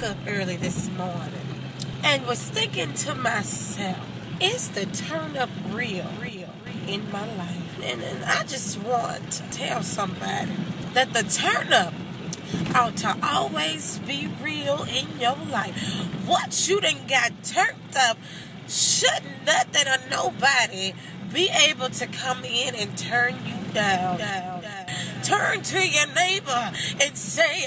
woke up early this morning and was thinking to myself, is the turn up real, real, in my life? And, and I just want to tell somebody that the turn up ought to always be real in your life. What you done got turned up, should nothing or nobody be able to come in and turn you down. down, down. Turn to your neighbor and say,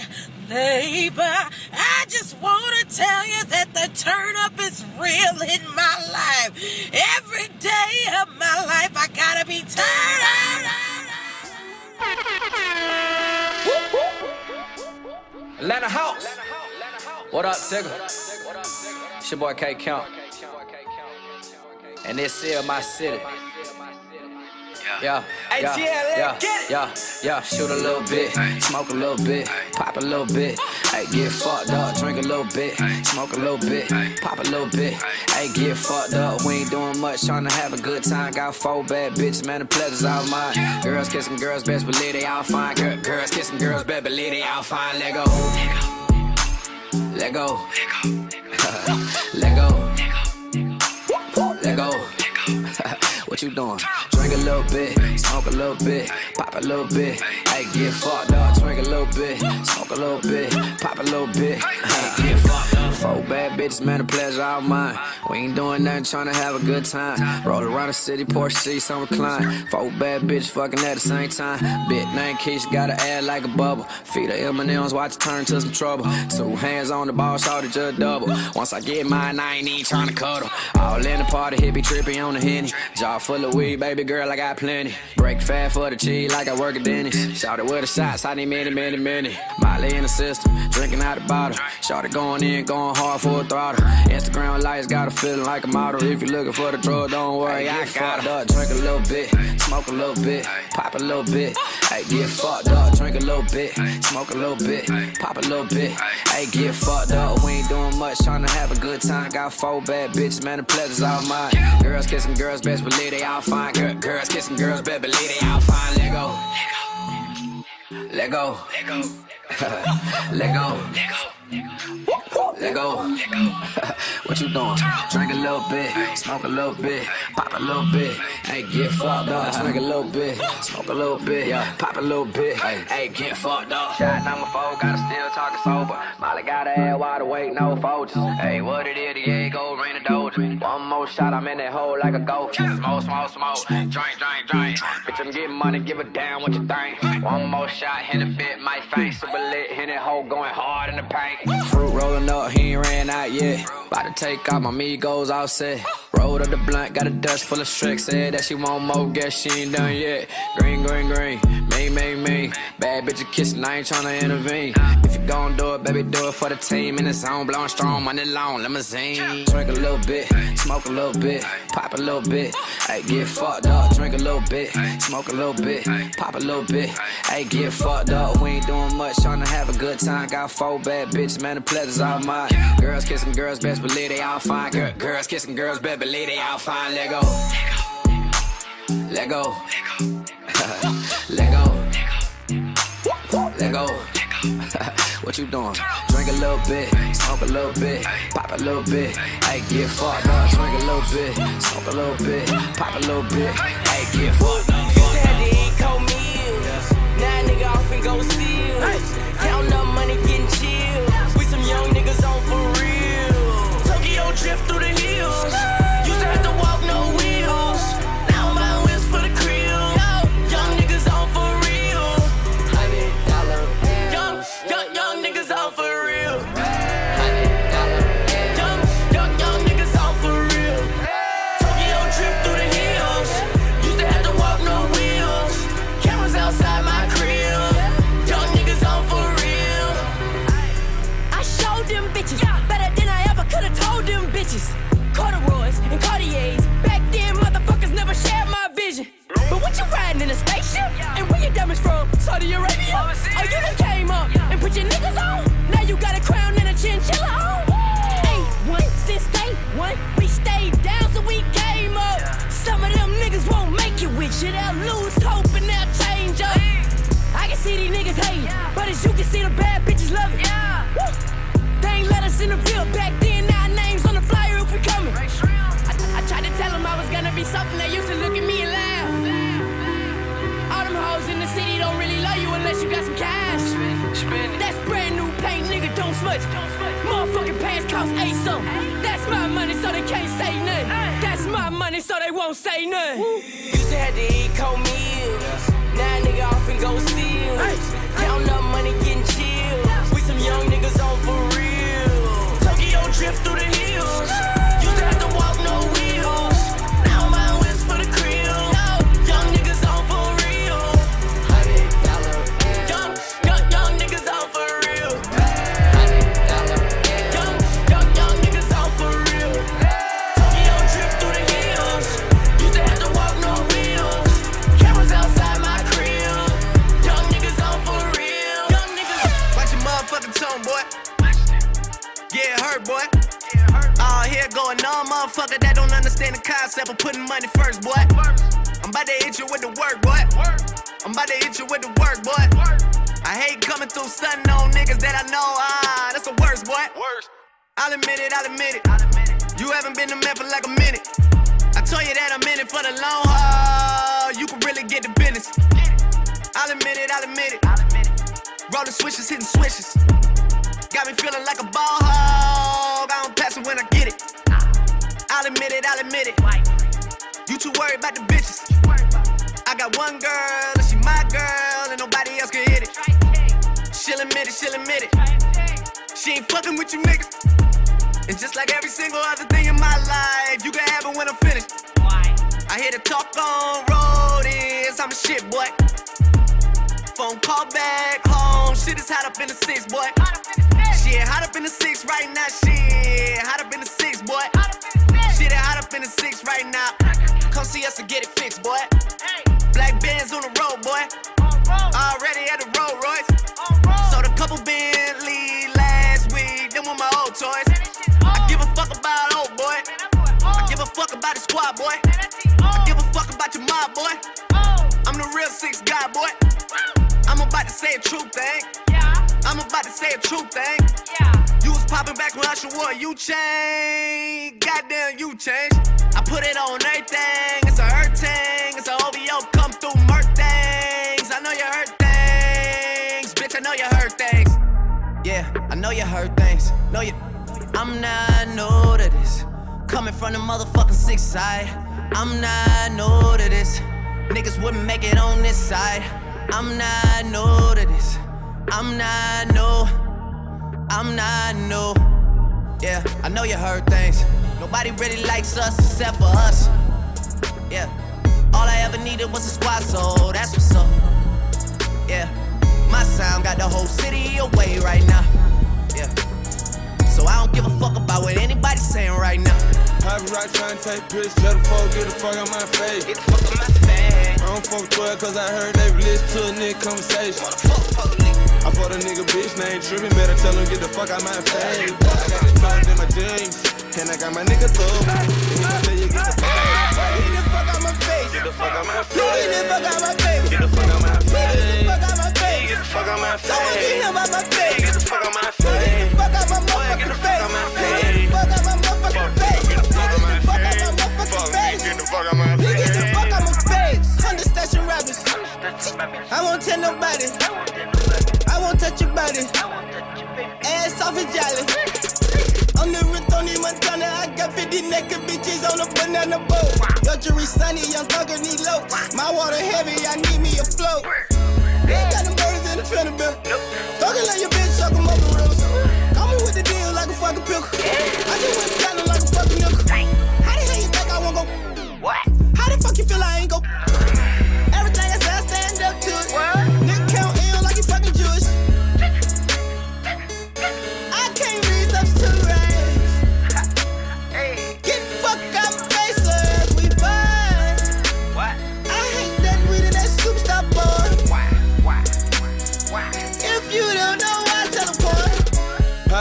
neighbor, I just want to tell you that the turn up is real in my life. Every day of my life, I gotta be turned up. Atlanta House. What up, Tigger? It's your boy K Camp. And this is my city. Yeah, yeah, yeah, yeah, yeah, shoot a little bit, smoke a little bit, pop a little bit, hey, get fucked up, drink a little bit, smoke a little bit, pop a little bit, hey, get fucked up, we ain't doing much, trying to have a good time, got four bad bitches, man, the pleasure's all mine, girls kissing girls, best believe they all fine, Girl, girls kissing girls, best believe they all fine, let go, let go, let what you doing? Drink a little bit, smoke a little bit, pop a little bit. Hey, get fucked up. Drink a little bit, smoke a little bit, pop a little bit. Hey, get fucked up. Four bad bitches, man, a pleasure all mine. We ain't doing nothing, trying to have a good time. Roll around the city, Porsche seats on recline. Four bad bitches fucking at the same time. Bit name Keisha, gotta add like a bubble. Feed her M&M's, watch it turn to some trouble. Two hands on the ball, shot it just double. Once I get mine, I ain't even trying to cuddle. All in the party, hippie trippy on the henny. Jaw full of weed, baby girl, I got plenty. Break fast for the cheese like I work at Denny's. Shout it with the shots, I need many, many, many. Molly in the system, drinking out the bottle. Shout it going in, going hard for a throttle. Instagram lights got a feeling like a model. If you're looking for the drug, don't worry, I got it. Drink a little bit, smoke a little bit, pop a little bit. Hey, get fucked up, drink a little bit, smoke a little bit, pop a little bit. Hey, get fucked up, we ain't doing much, trying to have a good time. Got four bad bitches, man, the pleasure's all mine. Girls kissing girls, best believe they all fine. Girls kissing girls, best believe they all fine. Let go. Let go. Let go. Let go. Let go. what you doing? Drink a little bit, smoke a little bit, pop a little bit. Hey, get fucked up. Drink a little bit, smoke a little bit, pop a little bit. Hey, get fucked up. Shot number four, gotta still talking sober. Molly got her head wide awake, no folgers. Hey, what it is, Diego, rain a doja. One more shot, I'm in that hole like a ghost. Smoke, smoke, smoke. Drink, drink, drink. Bitch, I'm getting money, give a damn what you think. One more shot, hit a bit, my face super lit, hit that hole going hard in the paint. Fruit rolling up, he ain't ran out yet. About to take out my Migos offset. Rolled up the blunt, got a dust full of stricks. Said that she want more, guess she ain't done yet. Green, green, green, me, me, me. Bad bitch you kissing, I ain't tryna intervene. If you gon' do it, baby, do it for the team. In the zone, blowing strong, money long, limousine. Drink a little bit, smoke a little bit, pop a little bit. Hey, get fucked up, drink a little bit, smoke a little bit, pop a little bit. Hey, get fucked up, we ain't doing much, tryna have a good time. Got four bad bitches, man, the pleasure's all mine. Girls kissing girls, best believe they all fine. Girl, girls kissing girls, best believe they all fine. Let go. Let go. Let go. Let go. what you doing? Drink a little bit, smoke a little bit, pop a little bit. Hey, get fucked up. Drink a little bit, smoke a little bit, pop a little bit. Hey, get fucked Motherfucking pants cost eight some. That's my money, so they can't say nothing. That's my money, so they won't say nothing. Used to have to eat cold meals. Now nigga off and go steal. Counting up money, getting chill. We some young niggas on for real. Tokyo drift through the hills. Used to have to walk no wheels. Concept of putting money first, boy. I'm about to hit you with the work, boy. I'm about to hit you with the work, boy. I hate coming through stunting on niggas that I know. Ah, that's the worst, boy. I'll admit it, I'll admit it. You haven't been the man for like a minute. I told you that I'm in it for the long haul. You can really get the business. I'll admit it, I'll admit it. Rolling switches, hitting switches. Got me feeling like a ball hog. I don't pass it when I get it. I'll admit it, I'll admit it. You too worried about the bitches. I got one girl, and she my girl, and nobody else can hit it. She'll admit it, she'll admit it. She ain't fucking with you niggas. And just like every single other thing in my life, you can have it when I'm finished. I hear the talk on road is I'm a shit, boy. Phone call back home, shit is hot up in the six, boy. Shit, hot up in the six right now, shit. Hot up in the six, boy. Shit, hot up in the six right now. Come see us and get it fixed, boy. Black bands on the road, boy. Already at the Rolls Royce. Sold a couple Bentley last week, them were my old toys. I give a fuck about old boy. I give a fuck about the squad, boy. I give a fuck about your mob, boy. I'm the real six guy, boy. I'm about to say a true thing. Yeah. I'm about to say a true thing. Yeah. You was popping back when Usher wore you changed. Goddamn, you changed. I put it on everything. It's a hurt thing. It's a OVO come through murk things. I know you hurt things. Bitch, I know you hurt things. Yeah, I know you heard things. Know you. I'm not new to this. Coming from the motherfucking six side. I'm not new to this. Niggas wouldn't make it on this side. I'm not new to this. I'm not new. I'm not new. Yeah, I know you heard things. Nobody really likes us except for us. Yeah. All I ever needed was a squad, so that's what's up. Yeah. My sound got the whole city away right now. Yeah. So I don't give a fuck about what anybody's saying right now. Private rock trying to take pics, tell the folk get the fuck out my face. Get the fuck on my face. Don't fuck 12 cause I heard they listen to a nigga conversation. I fought a nigga bitch name trippin', better tell him get the fuck out my face. I got the tongue in my jeans, and I got my nigga you get the fuck out my face. Get the fuck out my face. Get the fuck out my face. Get the fuck out my face. Get the fuck out my face. Get the fuck out my face. Get face. Get the fuck out my Get the face. fuck out my Boy, get the fuck out my Get face. the fuck out my motherfucking I won't tell nobody. I won't touch your body. Ass off and jolly. I'm the Tony Montana. I got 50 naked bitches on a banana boat. Your jury sunny, young thugger need low. My water heavy, I need me a float. Ain't got them birds in the fender bill. Talking like your bitch, suck 'em up the roof. With the deal like a fucking pickle. I just went down like a fucking nickel. How the hell you think I won't go? What? How the fuck you feel I ain't go?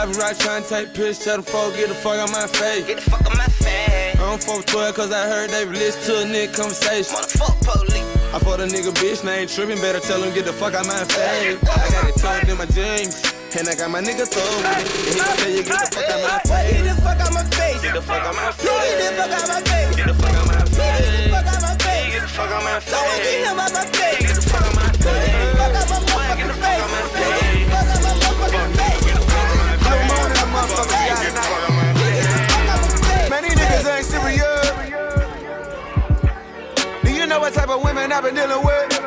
Private rock trying to take pics, tell the folk get the fuck out my face. Get the fuck on my face. I don't fuck with 12 cause I heard they listen to a nigga conversation. Motherfuck police. I fought a nigga bitch name trippin', better tell him get the fuck out my face. I got it tucked in my jeans, And I got my niggas throw it. And he gon' tell you, get the fuck out my face. Get the fuck out my face. Get the fuck out my face. Get the fuck out my face. Get the fuck out my Get the face. fuck out my face. Get the fuck out my So I get him out my face. Of women I've been dealing with?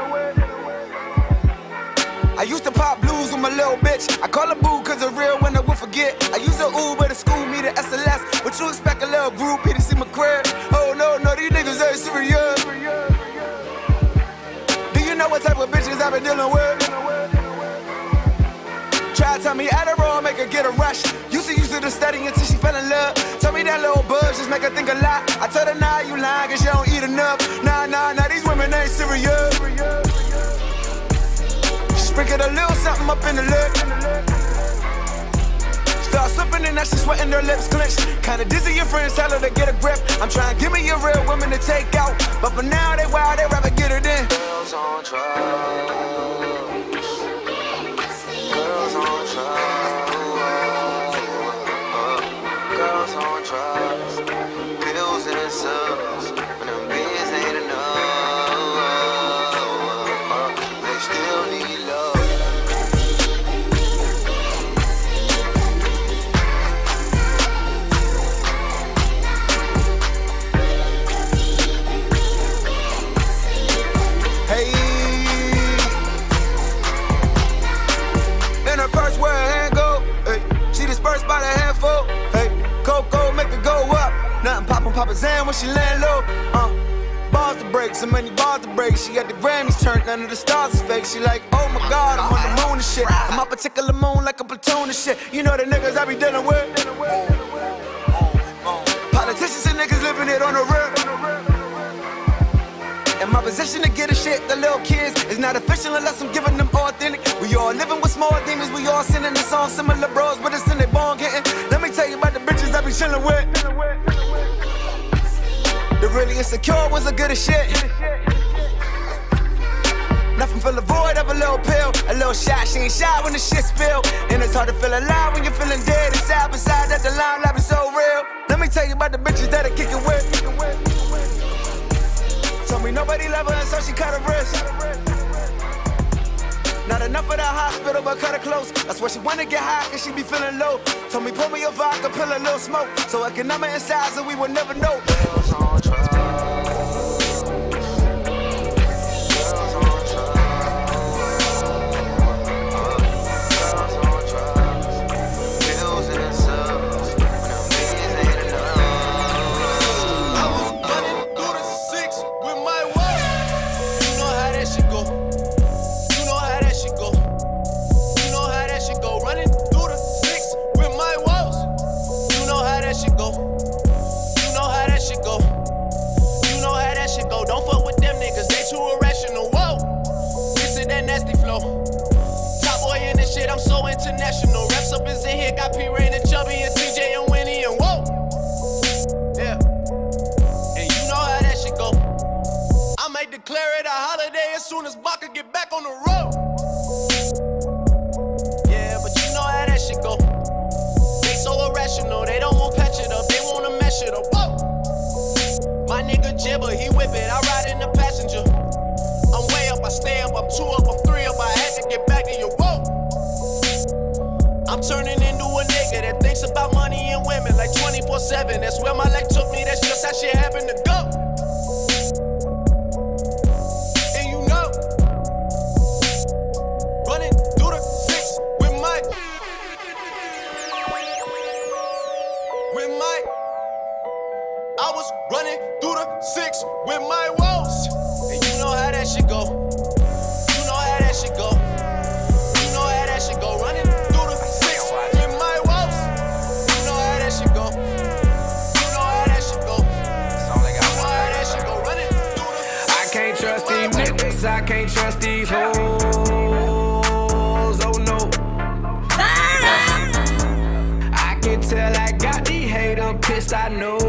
I used to pop blues with my little bitch. I call her boo cause a real one I will forget. I used to Uber to school, me to SLS. What you expect a little groupie to see my crib? Oh no, no, these niggas ain't serious. Do you know what type of bitches I've been dealing with? To tell me Adderall, make her get a rush. Used to use it to study until she fell in love. Tell me that little buzz just make her think a lot. I told her, nah, you lying cause you don't eat enough. Nah, nah, nah, these women ain't serious. Sprinkled a little something up in the lip. Start slipping and now she sweating her lips clenched. Kinda dizzy, your friends tell her to get a grip. I'm trying to give me a real woman to take out. But for now, they wild, they rather get it in. Girls on drugs. Girls Papa Zan when she land low. Uh. Balls to break, so many balls to break. She got the Grammys turned, none of the stars is fake. She like, oh my god, I'm on the moon and shit. I'm my particular moon like a platoon and shit. You know the niggas I be dealing with. Politicians and niggas living it on the real. In my position to get a shit, the little kids is not official unless I'm giving them authentic. We all living with small demons, we all sinning the song, similar bros, but it's in their bone getting. Let me tell you about the bitches I be chilling with. The really insecure ones are good as shit. Nothing fill the void of a little pill, a little shot. She ain't shy when the shit spill. And it's hard to feel alive when you're feeling dead inside. Beside that, the limelight is so real. Let me tell you about the bitches that are kicking with. Told me nobody love her, so she cut her wrist. Not enough of the hospital, but cut her close. That's why she wanna get high, cause she be feeling low. Told me, pour me a vodka, pill a little smoke. So I can numb her inside, so we will never know. P Rain and Chubby and TJ and Winnie and whoa. Yeah. And you know how that shit go. I might declare it a holiday as soon as Baka get back on the road. Yeah, but you know how that shit go. They so irrational, they don't want patch it up, they wanna mesh it up. Whoa! My nigga Jibber, he whip it, I ride in the passenger. I'm way up, I stay up, I'm two up, I'm three up, I had to get back to you. Whoa! I'm turning about money and women like 24 7. That's where my life took me, that's just how shit happened to go. I know.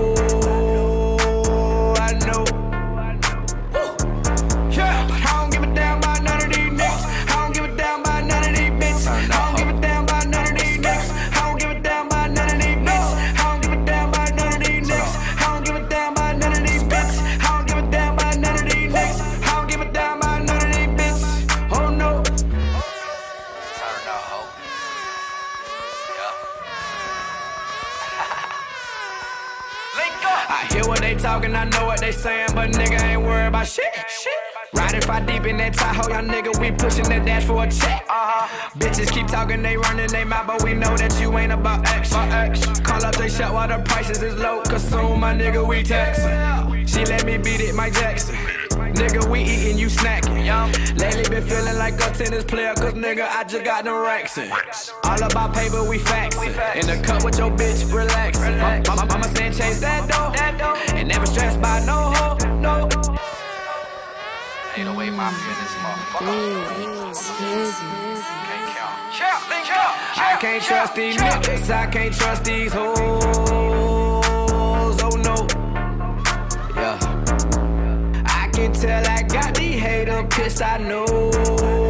Saying, but nigga ain't worried about shit. shit. Riding five deep in that Tahoe, young nigga, we pushing that dash for a check. Uh-huh. Bitches keep talking, they running they mouth, but we know that you ain't about action. Call up they shut while the prices is low, cause soon my nigga, we taxin'. She let me beat it, my Jackson. Nigga, we eatin', you snacking. Lately been feeling like a tennis player, cause nigga, I just got them racks in. All about paper, we faxin'. In the cup with your bitch, relaxin'. My, my, mama saying chase that dough. And never stressed by no hoe, no. 808 Mafia in this motherfucker. Can't count. I can't trust these niggas, I can't trust these hoes. Can tell I got these haters pissed, I know.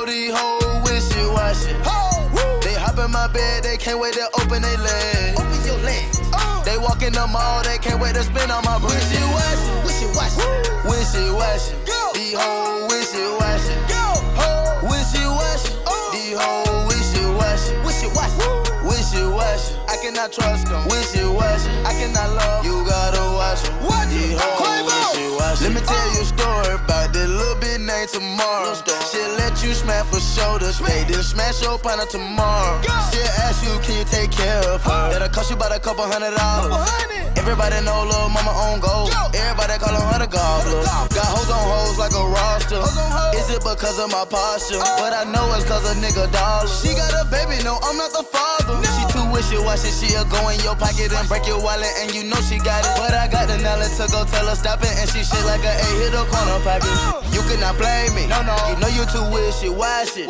Know these hoes wishy washy. They hop in my bed. They can't wait to open their legs. Open your legs. Oh. They walk in the mall. They can't wait to spin on my bread. Wishy washy. Wishy washy. Wishy washy. These hoes wishy washy. Wishy washy. Oh. These hoes wishy washy. Wishy washy. Wishy washy. I cannot trust them. Wishy washy. I cannot love. You gotta watch them. These hoes wishy washy. Let me tell you a uh. story about this little bit named tomorrow. She'll let you smash for shoulders. Stay then smash your partner tomorrow. She'll ask you, can you take care of her? That'll cost you about a couple hundred dollars. Everybody know little mama on gold. Everybody call her the gobbler. Got hoes on hoes like a roster. Is it because of my posture? Uh. But I know it's cause a nigga dollar. She got a baby, no, I'm not the father. She too wishy washy, she'll go in your pocket and break your wallet, and you know she got it. But I got the knowledge to go tell her stop it, and she shit like a eight hit her corner pocket. You cannot blame me. No, no. You know you too wishy washy.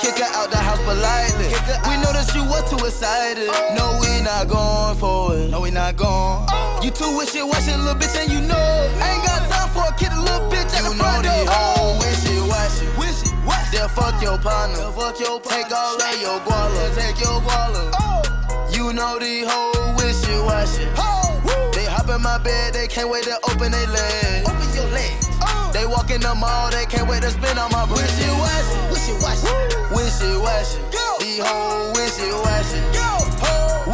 Kick her out the house politely. We know that you was too excited. No, we not going for it. No, we not going. You too wishy washy, little bitch, and you know. it. Ain't got time for a kid, a little bitch at the front door. Oh, wishy washy. Wishy washy. They'll fuck your partner. fuck your partner. Take all of your guala. Take your guala. Oh. You know these hoes wishy washy. They hop in my bed, they can't wait to open their legs. Open your legs. They walk in the mall, they can't wait to spin on my bread. Wishy washy, wishy washy, wishy washy. These hoes wishy washy,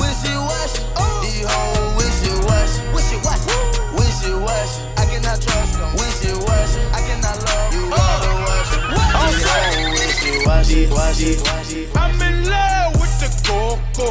wishy washy. These hoes wishy washy, wishy washy, wishy washy. I cannot trust them. Wishy washy, I cannot love you. Gotta watch them. These hoes wishy washy, washy, washy. I'm in love with the coco.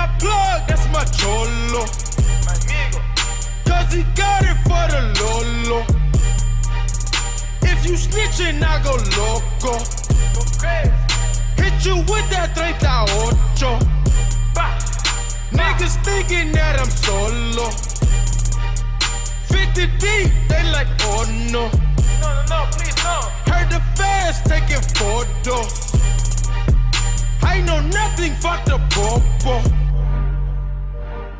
My plug, that's my cholo. Cause he got it for the Lolo. If you snitching, I go loco. Hit you with that 38. Niggas thinking that I'm solo. 50 deep, they like, oh no. No, no, no, please, no. Heard the fans taking photos. I know nothing but the popo.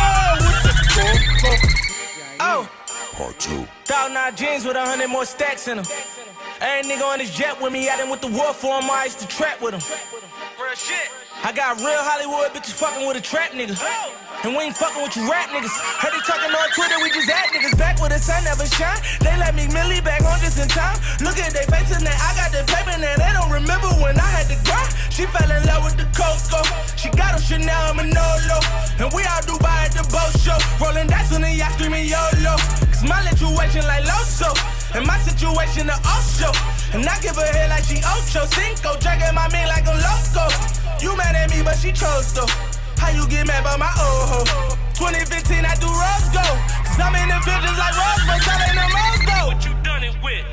I'm in love with the coco. Oh. Thousand nine jeans with a hundred more stacks in them. Every nigga on this jet with me, I done with the war for him, I used to trap with him. Real shit. I got real Hollywood bitches fucking with a trap nigga. And we ain't fucking with you rap niggas. Heard they talking on Twitter, we just at niggas back where the sun never shine. They let me Millie back on just in time. Look at they faces now, I got the paper now. They don't remember when I had to grind. She fell in love with the Coco. She got on shit now, I'm a Chanel Manolo. And we all Dubai at the boat show. Rolling dice on the yacht screaming YOLO. Cause my situation like Loso. And my situation a Osho. And I give her head like she Ocho. Cinco, dragging my mean like a loco. You mad at me, but she chose though. How you get mad by my old hoe? 2015, I do rose go. Cause I'm in the buildings like but selling the rose go. What you done it with?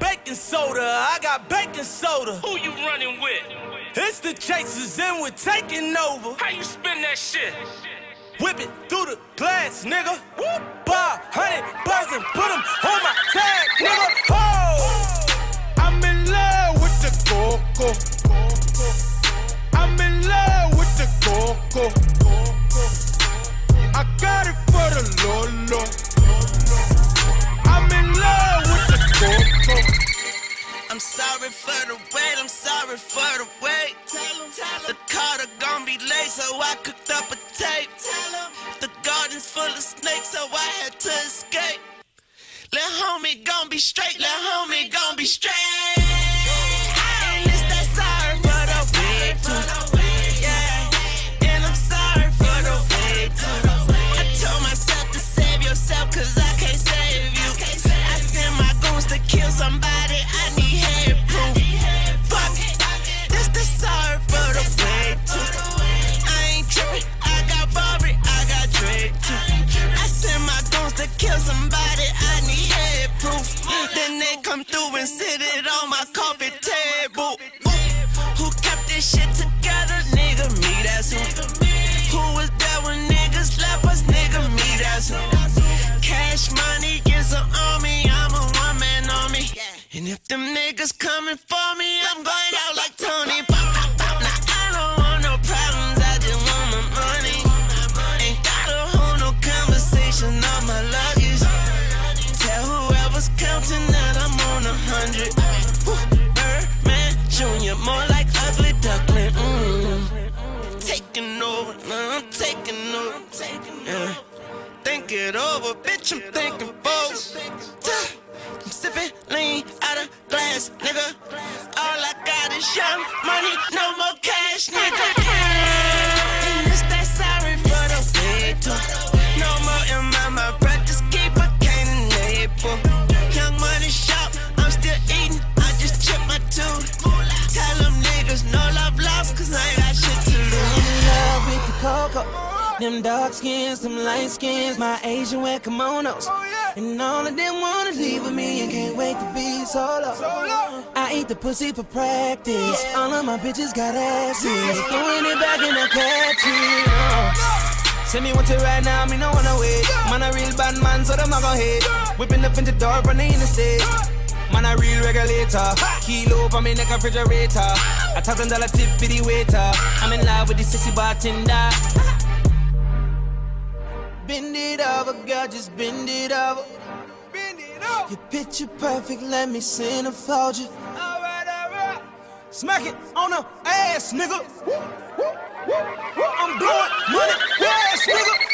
Baking soda, I got baking soda. Who you running with? It's the chasers and we're taking over. How you spin that shit? Whip it through the glass, nigga. Bar, hundred bars and put them on my tag, nigga. Oh! I'm in love with the coco. I'm in love with the coco. I got it for the Lolo. I'm in love with the coco. I'm sorry for the wait, I'm sorry for the wait. The Carter gon' be late, so I cooked up a tape. The garden's full of snakes, so I had to escape. Let homie gon' be straight, let homie gon' be straight. And sit it on my coffee table. Ooh, Who kept this shit together? Nigga, me, that's who. Who was there when niggas left us? Nigga, me, that's who. Cash money is an army, I'm a one man army. And if them niggas coming for me, I'm going It over, bitch, I'm thinking forward. I'm sipping lean out of glass, nigga. All I got is young money, no more cash, nigga. And it's that sorry for the wait too. No more in my just keep a cane and. Young money shop, I'm still eating, I just chipped my tooth. Tell them niggas no love lost, cause I ain't got shit to lose. in love with the cocoa. Them dark skins, them light skins, my Asian wear kimonos. Oh, and all of them wanna leave with me and can't wait to be solo. I eat the pussy for practice. All of my bitches got asses. Throwing it back and I catch it. Oh. Send me one to right now, me no wanna wait. Man, a real bad man, so them not gonna hate. Whipping up in the door, running in the state. Man, a real regulator. Kilo for me neck refrigerator. A thousand dollar tip for the waiter. I'm in love with the sexy bartender. Bend it over, girl, just bend it over. Bend it up. Your picture perfect, let me centerfold you. Alright, alright. Smack it on the ass, nigga. I'm blowing money fast, nigga.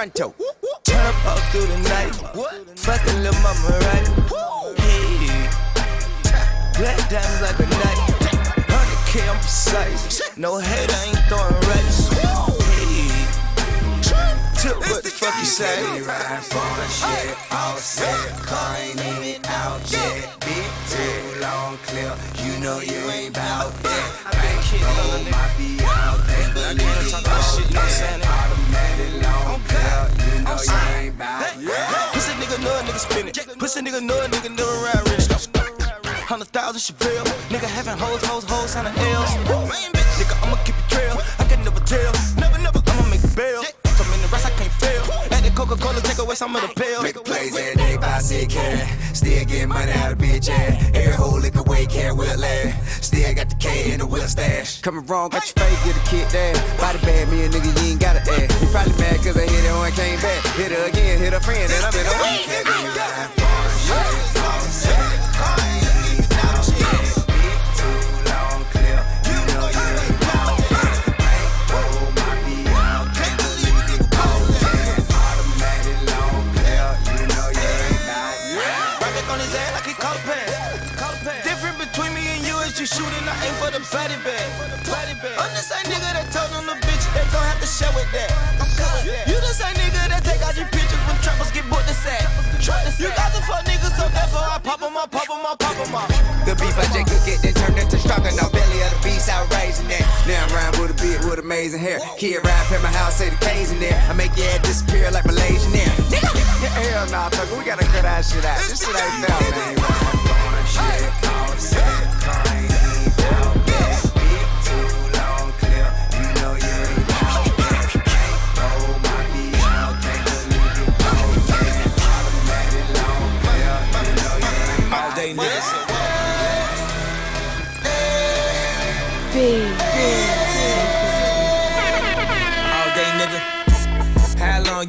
Pronto. Long clip, you know you ain't bout that. Bank roll, my be out, can't believe it. Automatic long clip, you know you ain't bout that. Pussy nigga know a nigga spin it. Pussy nigga know nigga never ride rich. Hundred thousand Chevelle. Nigga having hoes, hoes, hoes, on the L's. Nigga, I'ma keep it trail. I can never tell. Let the Coca Cola take away some of the pills. Make plays every day, buy sick cash. Still get money out of bitch ass. Every whole liquor way can will last. Still got the K in the wheel stash. Coming wrong, got your face, get a kid there. Body bad, me a nigga, you ain't gotta add. You probably mad cause I hit it when I came back. Hit her again, hit her friend, and I'm in a week. Shooting, I aim for the body bag. I'm the same nigga that told them the bitch they gon' have to share with that. You the same nigga that take out your pictures when trappers get booked to sack. You got the fuck niggas, so therefore I pop 'em, I pop 'em, I pop 'em off. The beef I just could get, then turned into stronger. Now belly of the beast, out raising that. Now I'm riding with a beard with amazing hair. Kid ride past my house, say the K's in there. I make your ass disappear like Malaysian air. Nigga, hell nah, fucker, we gotta cut that shit out. This shit ain't fair, man. All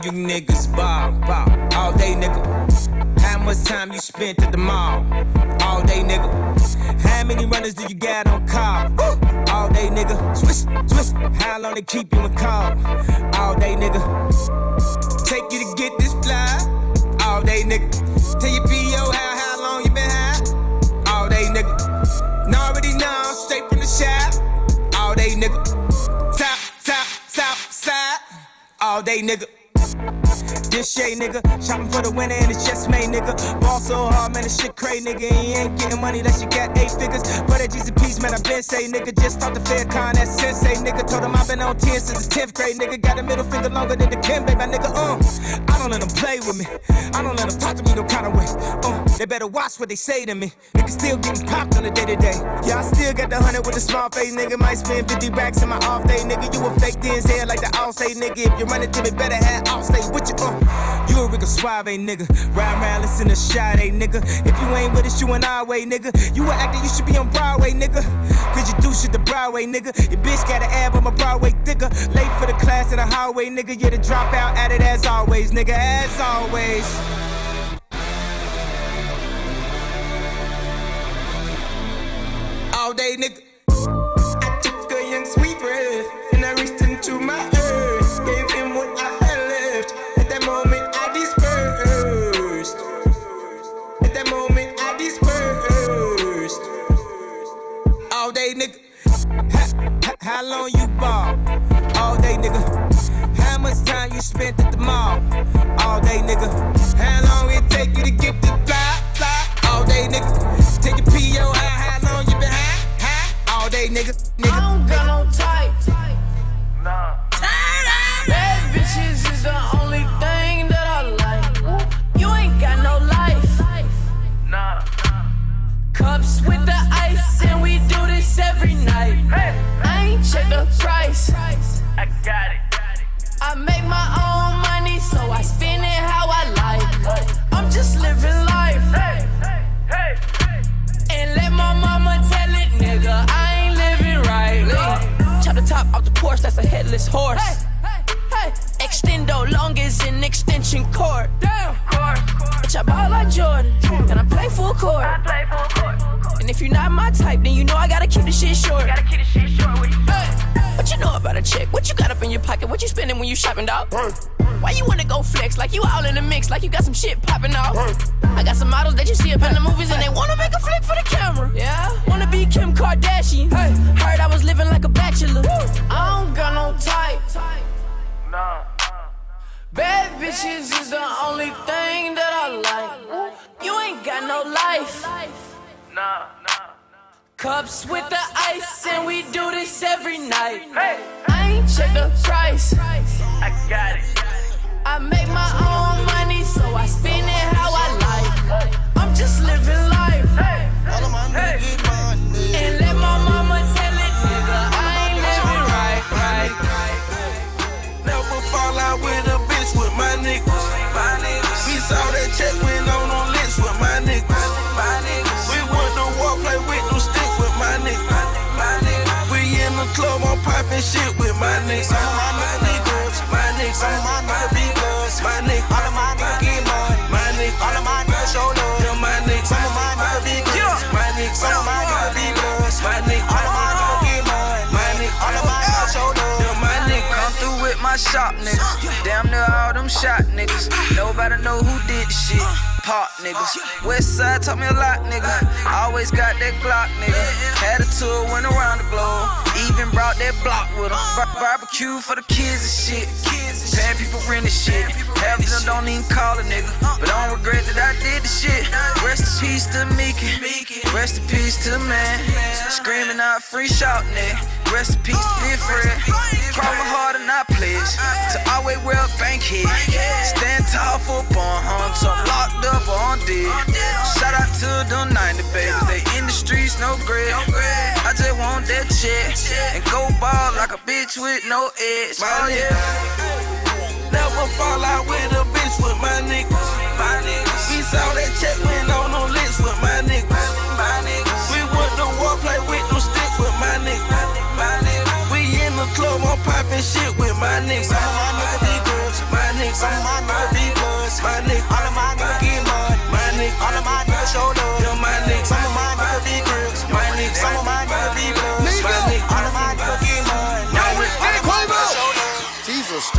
you niggas ball, ball? All day nigga. How much time you spent at the mall? All day nigga. How many runners do you got on call? All day nigga. Swish, swish. How long they keep you in call? All day nigga. Take you to get this fly? All day nigga. Tell your PO how, how long you been high? All day nigga. And already know, straight from the shop. All day nigga. Top, top, top, side. All day nigga. This nigga, shopping for the winner and it's just made nigga. Ball so hard, man, this shit crazy nigga. You ain't getting money unless you got eight figures. But that a piece, man, I been say nigga. Just start the fair con, that sensei nigga. Told him i been on 10 since the 10th grade nigga. Got a middle finger longer than the Kim, baby, nigga. Uh, I don't let them play with me. I don't let them talk to me no kind of way. Uh, they better watch what they say to me. Nigga still getting popped on the day to day. Yeah, I still got the hundred with the small face, nigga. Might spend 50 racks in my off day, nigga. You a fake DNZ like the all say, nigga. If you run it to me, better have all stay with you. Uh, you a Rico Suave, nigga. Ride around, listen to Sade, nigga. If you ain't with us, you an our way, nigga. You an actor, you should be on Broadway, nigga. Cause you do shit the Broadway, nigga. Your bitch got an ab on my Broadway thicker. Late for the class in the hallway, nigga. Yeah, the dropout at it as always, nigga. As always. All day, nigga. I took a young sweet breath and I reached into my day, nigga. Ha- ha- How long you ball? All day, nigga. How much time you spent at the mall? All day, nigga. How long it take you to get the fly, fly? All day, nigga. Take your PO high, how long you been high, high? All day, nigga. nigga. I don't got no type. Bad bitches is the only the price. I got it. I make my own money, so I spend it how I like. I'm just living life. And let my mama tell it, nigga, I ain't living right. Chop the top off the Porsche, that's a headless horse. Extendo long as an extension cord. Damn. Bitch, I ball like Jordan, and I play full court. And if you're not my type, then you know I gotta keep the shit short. Gotta keep the shit short with you. What you know about a chick? What you got up in your pocket? What you spending when you shopping, dog? Why you wanna go flex like you all in the mix, like you got some shit popping off? I got some models that you see up in the movies and they wanna make a flick for the camera. Yeah, wanna be Kim Kardashian. Hey, heard I was living like a bachelor. I don't got no type. Nah. Bad bitches is the only thing that I like. You ain't got no life. Cups with the ice, and we do this every night. I ain't check the price. I got it. I make my own money, so I spend it how I like. I'm just living life. And poppin' shit with my niggas. My niggas. My niggas. Some of my niggas. My niggas. All of my niggas. My niggas. All of my niggas show love. Yeah, my niggas. Some of my niggas be goods. My niggas. Some of my niggas be bloods. My niggas. All of my niggas. My niggas. All of my niggas show love. Yeah, my niggas. Come through with my shop niggas. Damn near all them shot niggas. Nobody know who did the shit. Pop niggas. West side taught me a lot, nigga. Always got that Glock, nigga. Had a tour, went around the globe. Even brought that block with them. Bar- barbecue for the kids and shit. Paying people rent and shit. Half of them don't even call a nigga. But I don't regret that I did the shit. Rest in peace to Mickey. Rest in peace to the man. Screaming out free shout, nigga. Rest in peace to Fred. Cry my heart and I pledge to always wear a bank head. Stand tall for a bond hunt, so I'm locked up on dead. Shout out to them 90 babies, they in the streets, no grid. I just want that check and go ball like a bitch with no edge. Oh yeah. Never fall out with a bitch with my niggas. My niggas. We saw that check went on on list with my niggas. My niggas. We went to war play with them stick with my niggas. My niggas. We in the club on popping shit with my niggas. My niggas. My niggas. My niggas be goods. My niggas. All of my niggas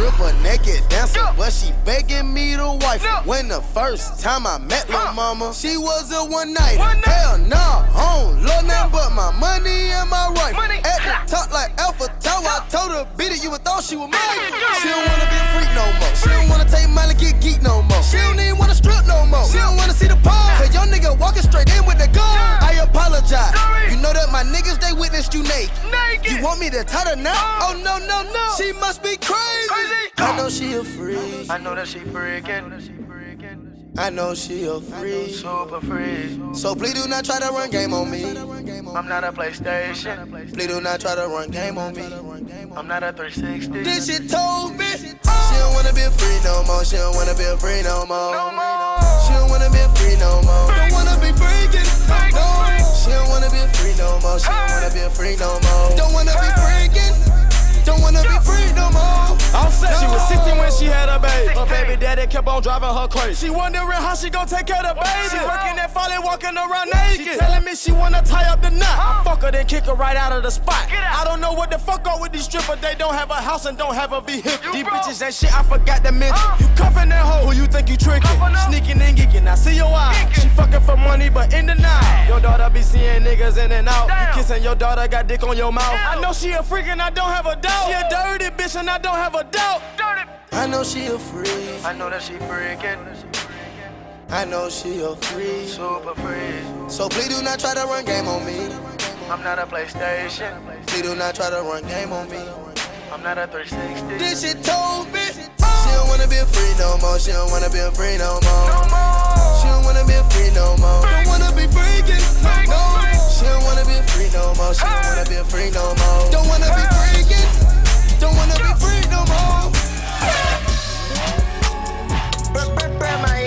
stripper, naked dancer, but she begging me to wife. her. When the first time I met lil' mama, she was a one night. Hell nah, I don't love nothing but my money and my wife. At the top like Eiffel Tower, I told her beat it, you would thought she was mine. She don't wanna be a freak no more. She don't wanna take money, get geek no more. She don't even wanna strip no more. She don't wanna see the pole. Cause your nigga walking straight in with the gun. I apologize. You know that my niggas they witnessed you naked. You want me to tie her now? Oh no no no. She must be crazy. I know she a freak. I know that she freaking. I know she a freak. Super freak. So please do not try to run game on me. I'm not a PlayStation. Please do not try to run game on me. I'm not a 360. This shit told me. She don't wanna be a free no more. She don't wanna be a free no more. She don't wanna be a free no more. Don't wanna be freaking. No. She don't wanna be a free no more. She don't wanna be a free no more. Don't wanna be freaking. Don't wanna be free no more. Offset, she was 16 when she had a baby. Her baby daddy kept on driving her crazy. She wondering how she gon' take care of the baby. She working at Folly, walking around naked. She telling me she wanna tie up the knot. Uh-huh. I fuck her, then kick her right out of the spot. I don't know what the fuck up with these strippers. They don't have a house and don't have a vehicle. These bitches ain't shit, I forgot to mention. Uh-huh. You cuffing that hoe who you think you tricking. Sneaking and geeking, I see your eyes. She fucking for money, but in the night. Your daughter be seeing niggas in and out. You kissing your daughter got dick on your mouth. I know she a freak and I don't have a doubt. She a dirty bitch and I don't have a doubt. I know she a freak. I know that she freaking. I know she a freak. Super freak. So please do not try to run game on me. I'm not a PlayStation. Please do not try to run game on me. I'm not a 360. This shit told me. She don't wanna be a free no more. She don't wanna be a free no more. She don't wanna be a free no more. Don't wanna be freaking. No. She don't wanna be free no more. She don't wanna be free no more. Don't wanna be freaking. Don't wanna be free no more. My ass is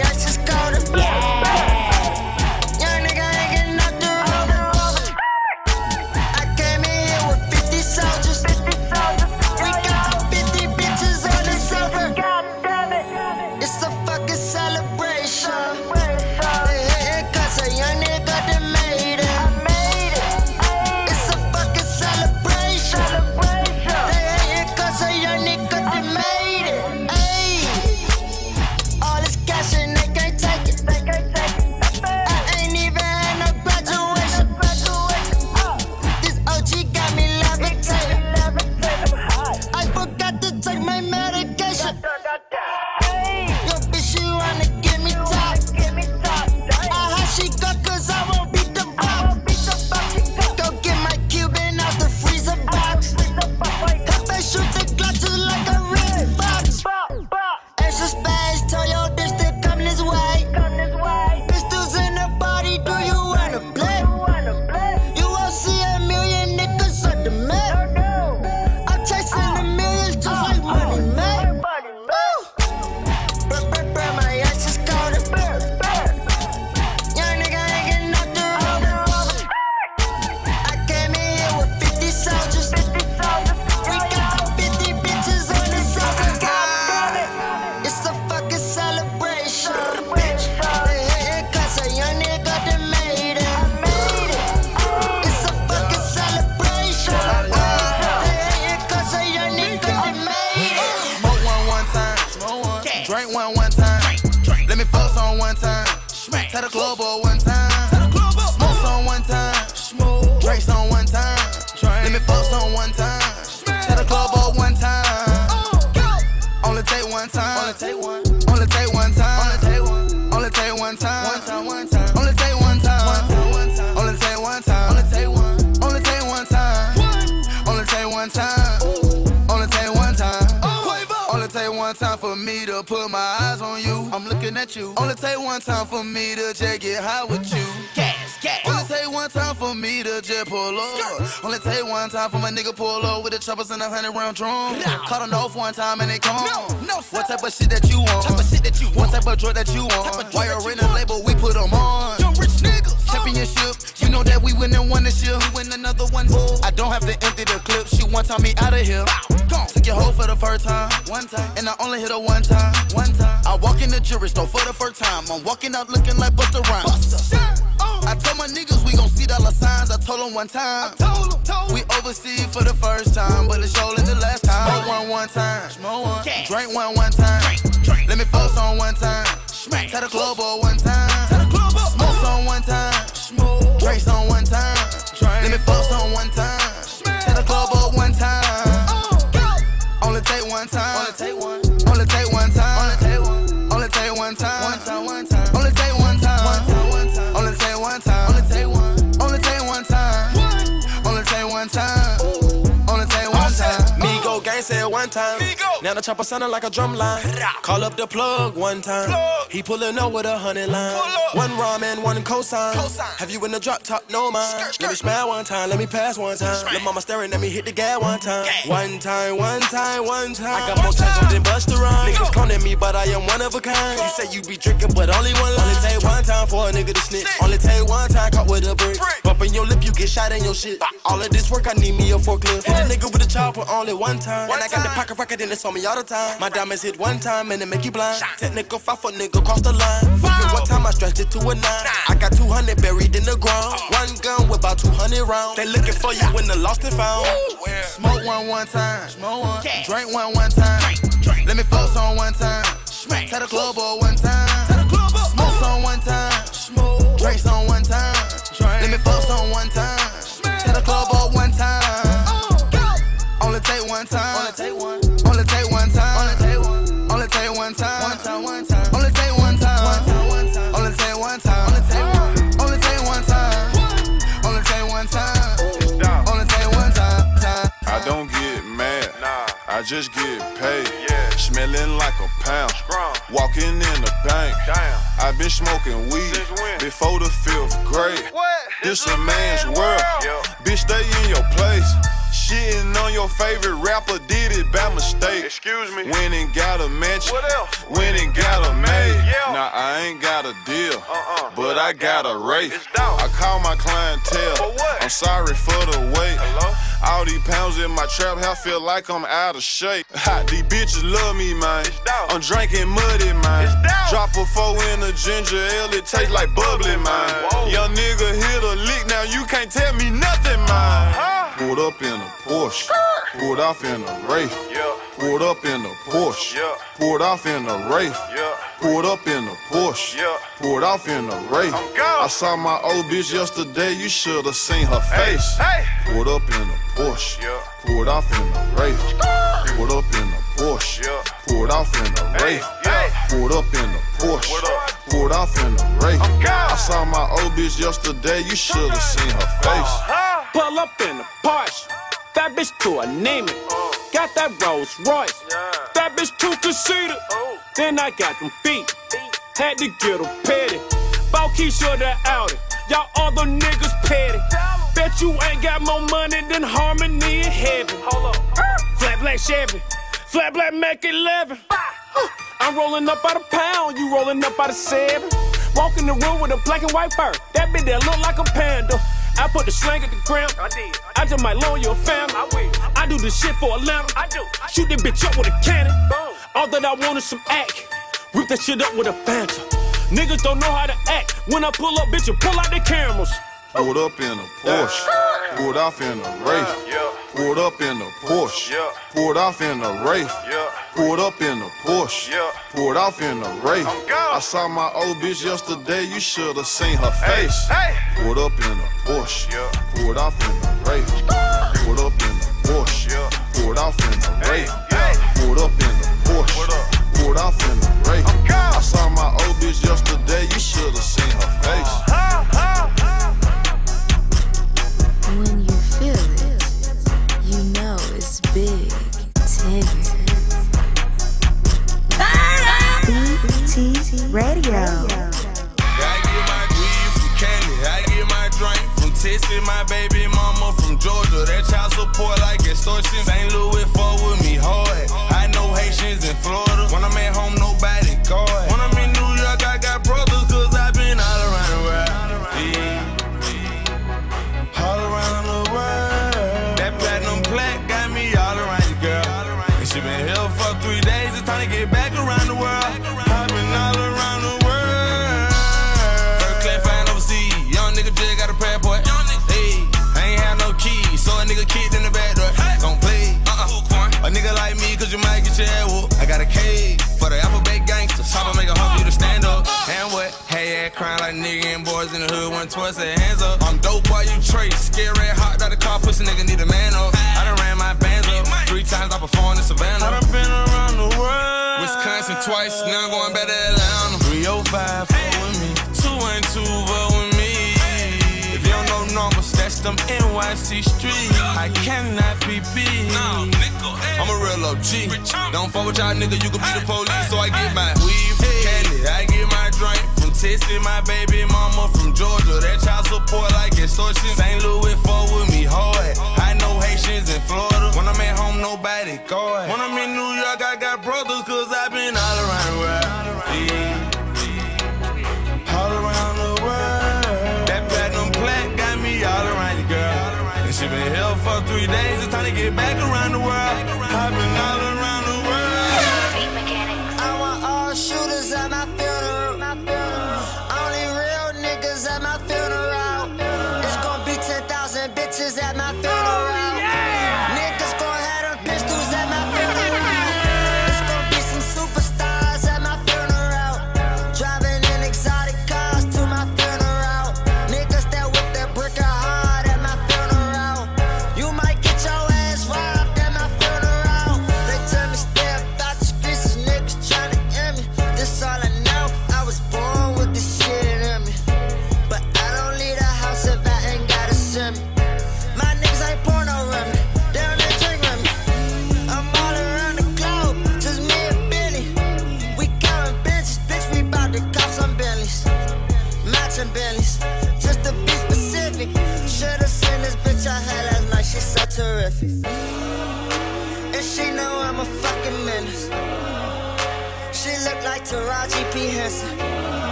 time for my nigga pull up with the choppers and a hundred round drum. Caught on off one time and they come. No, no, what type of shit that you want? Type of shit that you want. What type of drug that you want? Why you in a label? We put them on. Young rich niggas. Uh. Championship. Another one. I don't have to empty the clip. She one time me out of here. Gone. Took your hoe for the first time. One time. And I only hit her one time. One time. I walk in the jewelry store for the first time. I'm walking out looking like Busta Rhymes. I told my niggas we gon' see dollar signs. I told them one time. told them, told we overseas for the first time, but it's surely the last time. Smoke one one time. Smoke one. Drink one one time. Let me focus on one time. Tell the club or one time. Smoke on one time. Drinks on one time. Let me focus on one time. Tell the club or one time. Only take one time. Only take one. Only take one time. Only take one. Only take one time. One time. One time. Only take one time. One time. One time. Only take one time. Only take one. Only take one time. Only take one time. Only take one time. Migo gang said one time. Now the chopper sounding like a drum line. Call up the plug one time. He pulling up with a hundred line. One ramen, one cosign. Have you in the drop top? No mind. Let me smile one time. Let me pass one time. Let mama staring at me hit the gas one time. One time, one time, one time. I got more time than Busta Rhymes. Niggas cloning me, but I am one of a kind. You say you be drinking, but only one line. Only take one time for a nigga to snitch. Only take one time caught with a brick. Bumping your lip, you get shot in your shit. All of this work, I need me a forklift. Hit a nigga with a chopper only one time. And I got the pocket rocket, and it's on me me all the time. My diamonds hit one time and it make you blind. Technical five foot nigga cross the line. One time I stretched it to a nine. I got 200 buried in the ground. Oh. One gun with about 200 rounds. They looking for you in the lost and found. Smoke one one time. Drink one one time. Let me focus on one time. Tell the club all one time. Smoke on one time. Drink on one time. Let me focus on one time. Tell the club all one time. Oh, Only take one time. Only take one. Just get paid. Yeah. Smelling like a pound. Walking in the bank. I've been smoking weed before the fifth grade. This a man's world. Bitch, stay in your place. Shitting on your favorite rapper did it by mistake. Excuse me. Went and got a mansion. What else? Went and got a maid. Now I ain't got a deal, uh-uh. but I got a rate. I call my clientele. For what? I'm sorry for the wait. Hello? All these pounds in my trap house feel like I'm out of shape. Hot, these bitches love me, man. I'm drinking muddy, man. Drop a four in a ginger ale, it tastes like bubbly, man. Whoa. Young nigga hit a lick, now you can't tell me nothing, man. Pulled up in a Porsche, pulled off in a Wraith. Pulled up in a Porsche, pulled off in a Wraith. Pulled up in a Porsche, pulled off in a Wraith. I saw my old bitch yesterday, you should've seen her face. Pulled up in a Porsche, pulled off in a Wraith. Pulled up in a Porsche, pulled off in a Wraith. Pulled up in a Porsche, pulled off in a Wraith. I saw my old bitch yesterday, you should've seen her face. Pull up in a Porsche. That bitch too I name it. Got that Rolls Royce. That bitch too conceited. Then I got them feet. Had to get them petty. Bought Keisha the Audi. Y'all other niggas petty. Bet you ain't got more money than Harmony in heaven. Flat black Chevy. Flat black Mac 11. I'm rolling up out a pound, you rolling up out a seven. Walk in the room with a black and white fur. That bitch that look like a panda. I put the slang at the ground. I did. I just might loan you a family. I will. I do this shit for Atlanta. I do. Shoot that bitch up with a cannon. Boom. All that I want is some act. Whip that shit up with a phantom. Niggas don't know how to act. When I pull up, bitch, you pull out the cameras. Pulled up in a Porsche, pulled off in a Wraith. Pulled up in a Porsche, pulled off in a Wraith. Pulled up in a Porsche, pulled off in a Wraith. I saw my old bitch yesterday, you should've seen her face. Pulled up in a Porsche, pulled off in a Wraith. Pulled up in a Porsche, pulled off in a Wraith. Pulled up in a Porsche, pulled off in a Wraith. I saw my old bitch yesterday, you should've seen her face. When big. BT Radio. I get my weed from Candy, I get my drink from Texas, my baby mama from Georgia. That child support like extortion. St. Louis fuck with me hard. I know Haitians in Florida. When I'm at home, nobody Hey, ass crying like nigga and boys in the hood. One twice, say hands up. I'm dope while you trace. Scary, hot, out the car, pussy nigga need a man up. I done ran my bands up. Three times I performed in Savannah. I done been around the world. Wisconsin twice, now I'm going back to Atlanta. 305, fuck with me. 212, vote with me. If you don't know numbers, that's them NYC streets. I cannot be big. I'm a real OG. Don't fuck with y'all nigga, you can be the police. So I get my weed from my baby mama from Georgia. That child support like extortion. St. Louis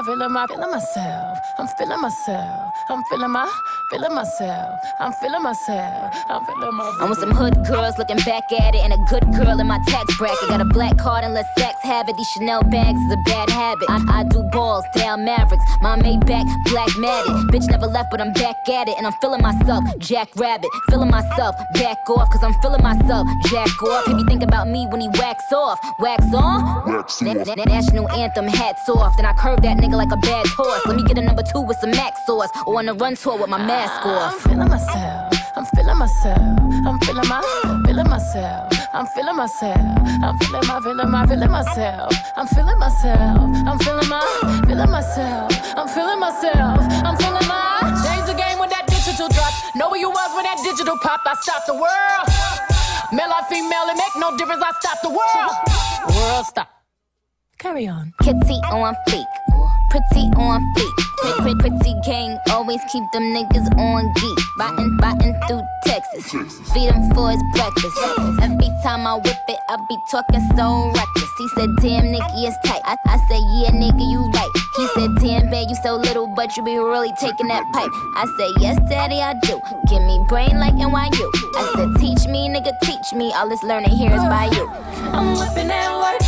I'm feeling my, feeling myself. I'm feeling myself. I'm feeling my, feeling myself. I'm feeling myself. I'm feeling my. I'm with some hood girls looking back at it, and a good girl in my tax bracket. Got a black card and let's say have. These Chanel bags is a bad habit. I, I do balls, Dallas Mavericks. My Maybach, black matted. Bitch never left, but I'm back at it. And I'm feeling myself, Jack Rabbit. Feeling myself, back off, cause I'm feeling myself, Jack off. If you think about me when he wax off. Wax on? Wax That na- national anthem, hats off. Then I curve that nigga like a bad horse. Let me get a number two with some max sauce. Or on a run tour with my mask off. I'm feeling myself. I'm feeling myself. I'm feeling my, feeling myself. I'm feeling myself. I'm feeling my, feeling my, feeling myself. I'm feeling myself. I'm feeling my, feeling myself. I'm feeling myself. I'm feeling my. Change the game with that digital drop. Know where you was when that digital pop. I stopped the world. Male or female, it make no difference. I stopped the world. World stop. Carry on. Kitty on fleek. Pretty on fleek. Pretty, pretty gang, always keep them niggas on geek. Biting, biting through Texas. Feed them for his breakfast. Every time I whip it, I be talking so reckless. He said, damn, Nicki is tight. I, I said, yeah, nigga, you right. He said, damn, babe, you so little, but you be really taking that pipe. I said, yes, daddy, I do. Give me brain like NYU. I said, teach me, nigga, teach me. All this learning here is by you. I'm whipping that work.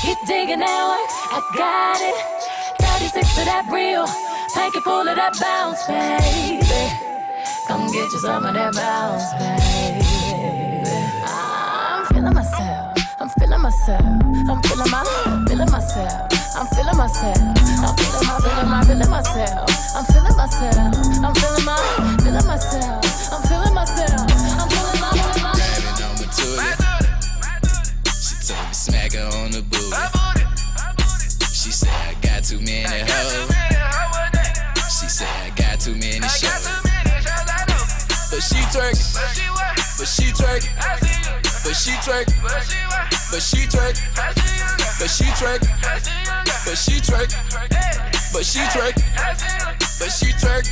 He digging that work. I got it six of that real, tank full of that bounce, baby. Come get you some of that bounce, baby. I'm feeling myself, I'm feeling myself, I'm feeling my, feeling myself. I'm feeling myself. I'm feeling my, feeling my, feeling myself. I'm feeling myself. I'm feeling my, feeling myself. I'm feeling myself. I'm feeling my, feeling my. She told me smack her on the got too many hoes. She said I got too many shows. But she twerk, but she twerk, but she twerk, but she twerk, but she twerk, but she twerk, but she twerk, but she twerk.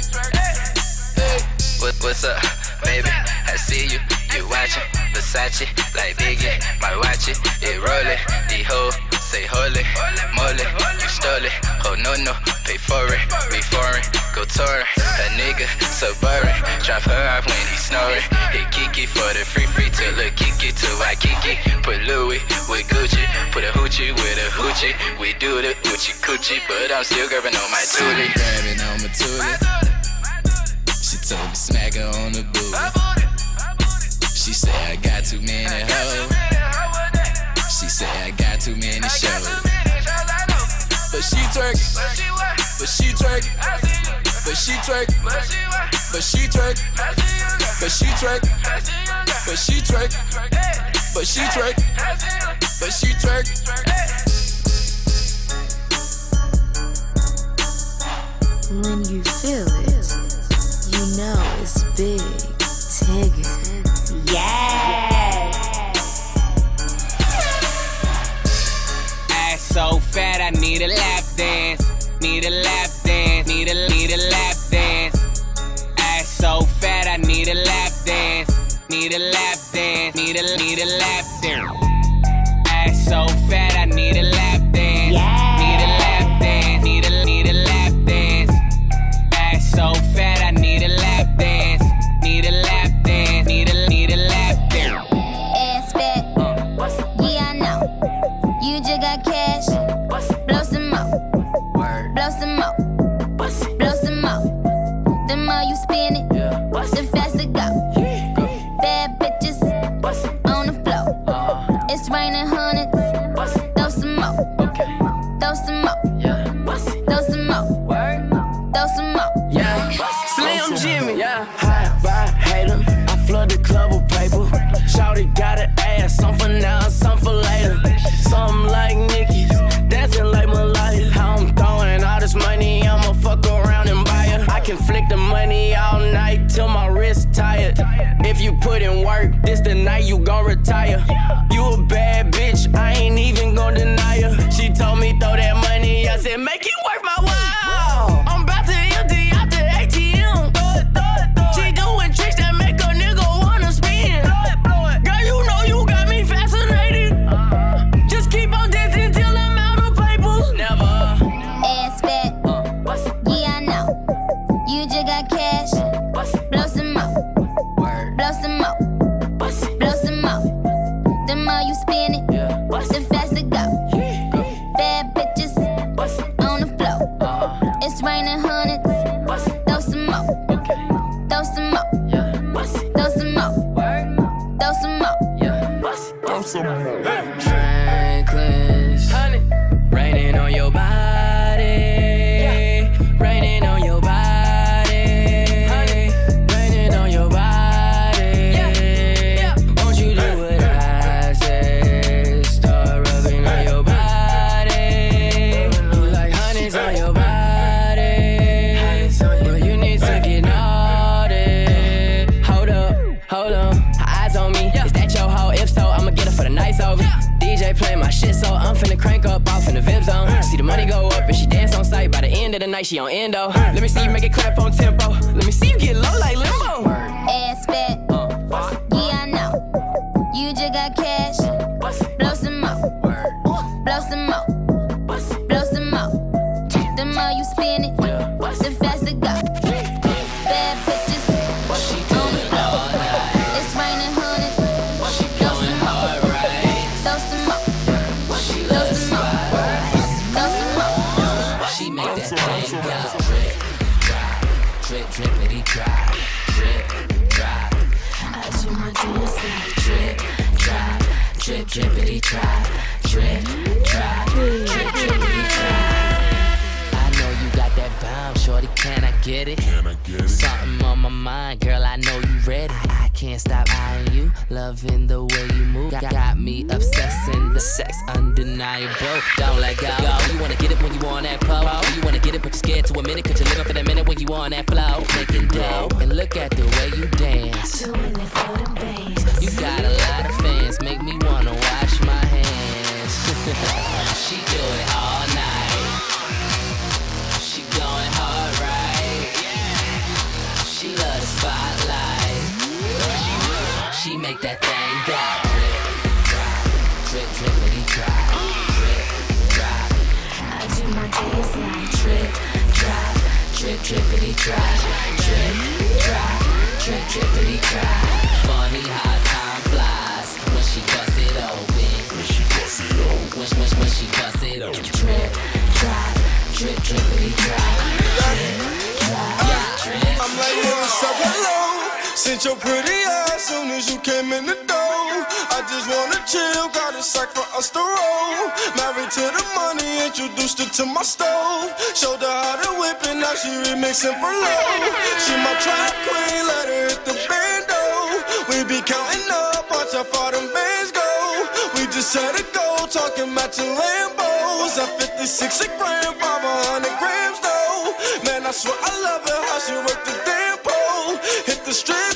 Hey. What, what's up, baby? I see you, you watching Versace like Biggie. My watch it, it rollin'. The hoe say holy, moly, you stole it. Oh no no, pay for it. We foreign, go touring. A nigga suburban, drop her off when he snoring. Hit Kiki for the free free till the Kiki to Waikiki. Put Louis with Gucci, put a hoochie with a hoochie. We do the hoochie coochie, but I'm still grabbing on my me grabbing on my tootie. She told me smack her on the booty. She said I got too many hoes. She said I got too many shows. But she twerk, but she twerk, but she twerk, but she twerk, but she twerk, but she twerk, but she twerk, but she twerk. When you feel it, you know it's big. Need a lap dance. Need a lap dance. Need a need a lap dance. Ass so fat, I need a lap dance. Need a lap dance. Need a need a lap more you spin it, Yeah. the faster go. Bad bitches on the floor. It's raining hundreds. Throw some more. Throw some more. Throw some more. Throw some more. Throw some more. Sight. By the end of the night, she on endo. Let me see you make it clap on tempo. Let me see you get low like limbo. Loving the way you move. Got, got me obsessing, the sex undeniable. Don't let go. Yo, you wanna get it when you on that pole. You wanna get it, but you're scared to a minute, cause you're living for that minute when you on that flow. Making dough, and look at the way you dance. Drip, drop. Drip, drippity drop. Funny how time flies when she bust it open. When she bust it open. When, when, when she bust it open. Drip, drop. Drip, drippity drop. Since your pretty ass soon as you came in the door. I just wanna chill, got a sack for us to roll. Married to the money, introduced her to my stove. Showed her how to whip it, now she remixing for low. She my trap queen, let her hit the bando. We be counting up, watch how far them bands go. We just set a goal, talking matching Lambos. At 56 a gram, 500 grams though. Man, I swear I love it how she work the damn pole. Hit the strip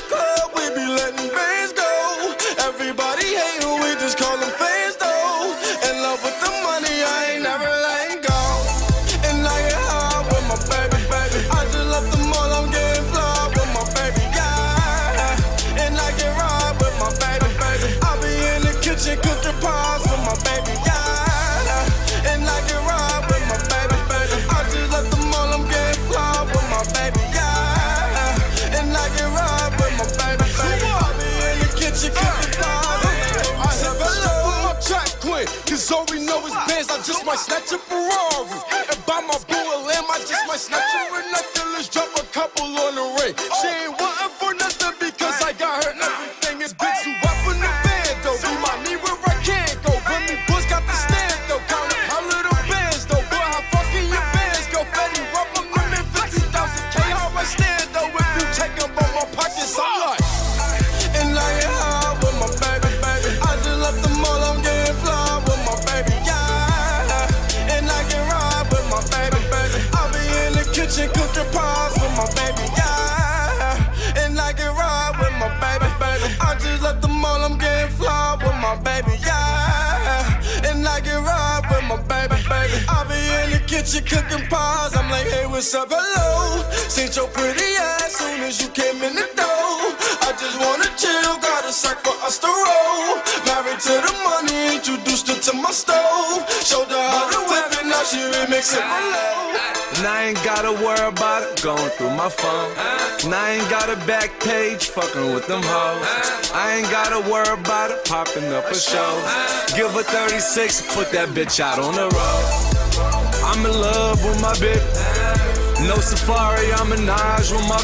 just might snatch a Ferrari. And buy my boo I just might snatch her a necklace, drop a couple on the ring. She ain't wanting up, hello? Your pretty ass soon as you came in the door. I just wanna chill, got a sack for us to roll. Married to the money, introduced her to my stove. Showed her how to whip it, now she remixing for low. And I ain't gotta worry about it going through my phone. And I ain't got a back page fucking with them hoes. I ain't gotta worry about it popping up a show. Give her 36, put that bitch out on the road. I'm in love with my bitch. No safari, I'm a Naj with my.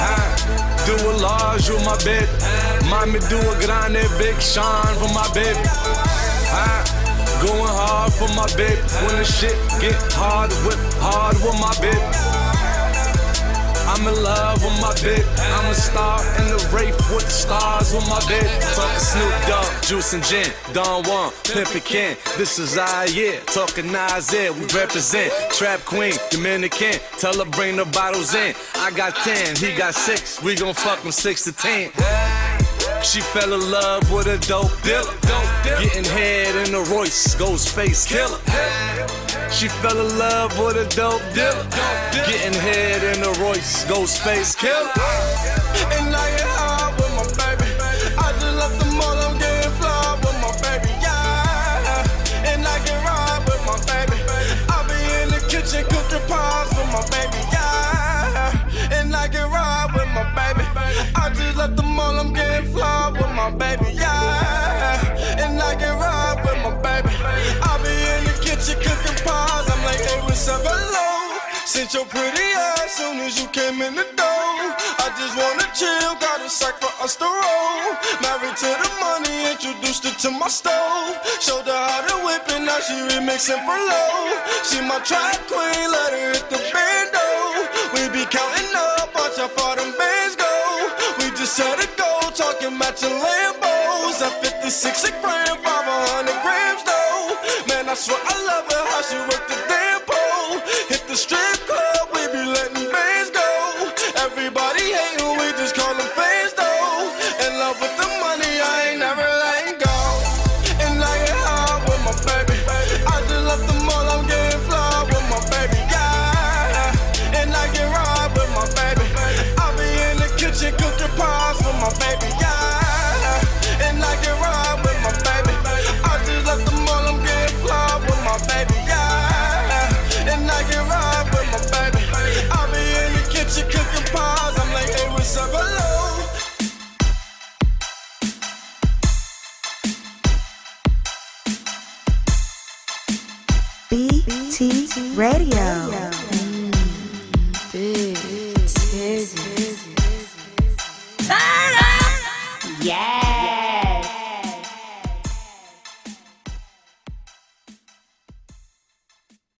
Ah, Do a large with my bitch. Mommy do a grande big shine for my. Ah, Going hard for my bitch. When the shit get hard, whip hard with my bitch. I'm in love with my bitch. I'm a star in the race with the stars with my bitch. Talking Snoop Dogg, Juice and Gin, Don Juan, Pimpin' Ken. This is our year. Talking Nasir, we represent. Trap Queen, Dominican. Tell her bring the bottles in. I got 10, he got 6. We gon' fuck him 6 to 10. She fell in love with a dope dealer. Getting head in a Royce, Ghostface Killah. She fell in love with a dope dealer. Getting head in a Royce, Ghostface Killah. And I get high with my baby. I just left the mall, I'm getting fly with my baby, yeah. And I can ride with my baby. I be in the kitchen cooking pies with my baby, yeah. And I can ride with my baby. I just left the mall, I'm getting fly with my baby, your pretty ass soon as you came in the door. I just wanna chill, got a sack for us to roll. Married to the money, introduced her to my stove. Showed her how to whip it, now she remixing for low. She my track queen, let her hit the bando. We be counting up, watch how far them bands go. We just set a goal, talking matching Lambos. At 56 a gram, 500 grams though. Man, I swear BT Radio.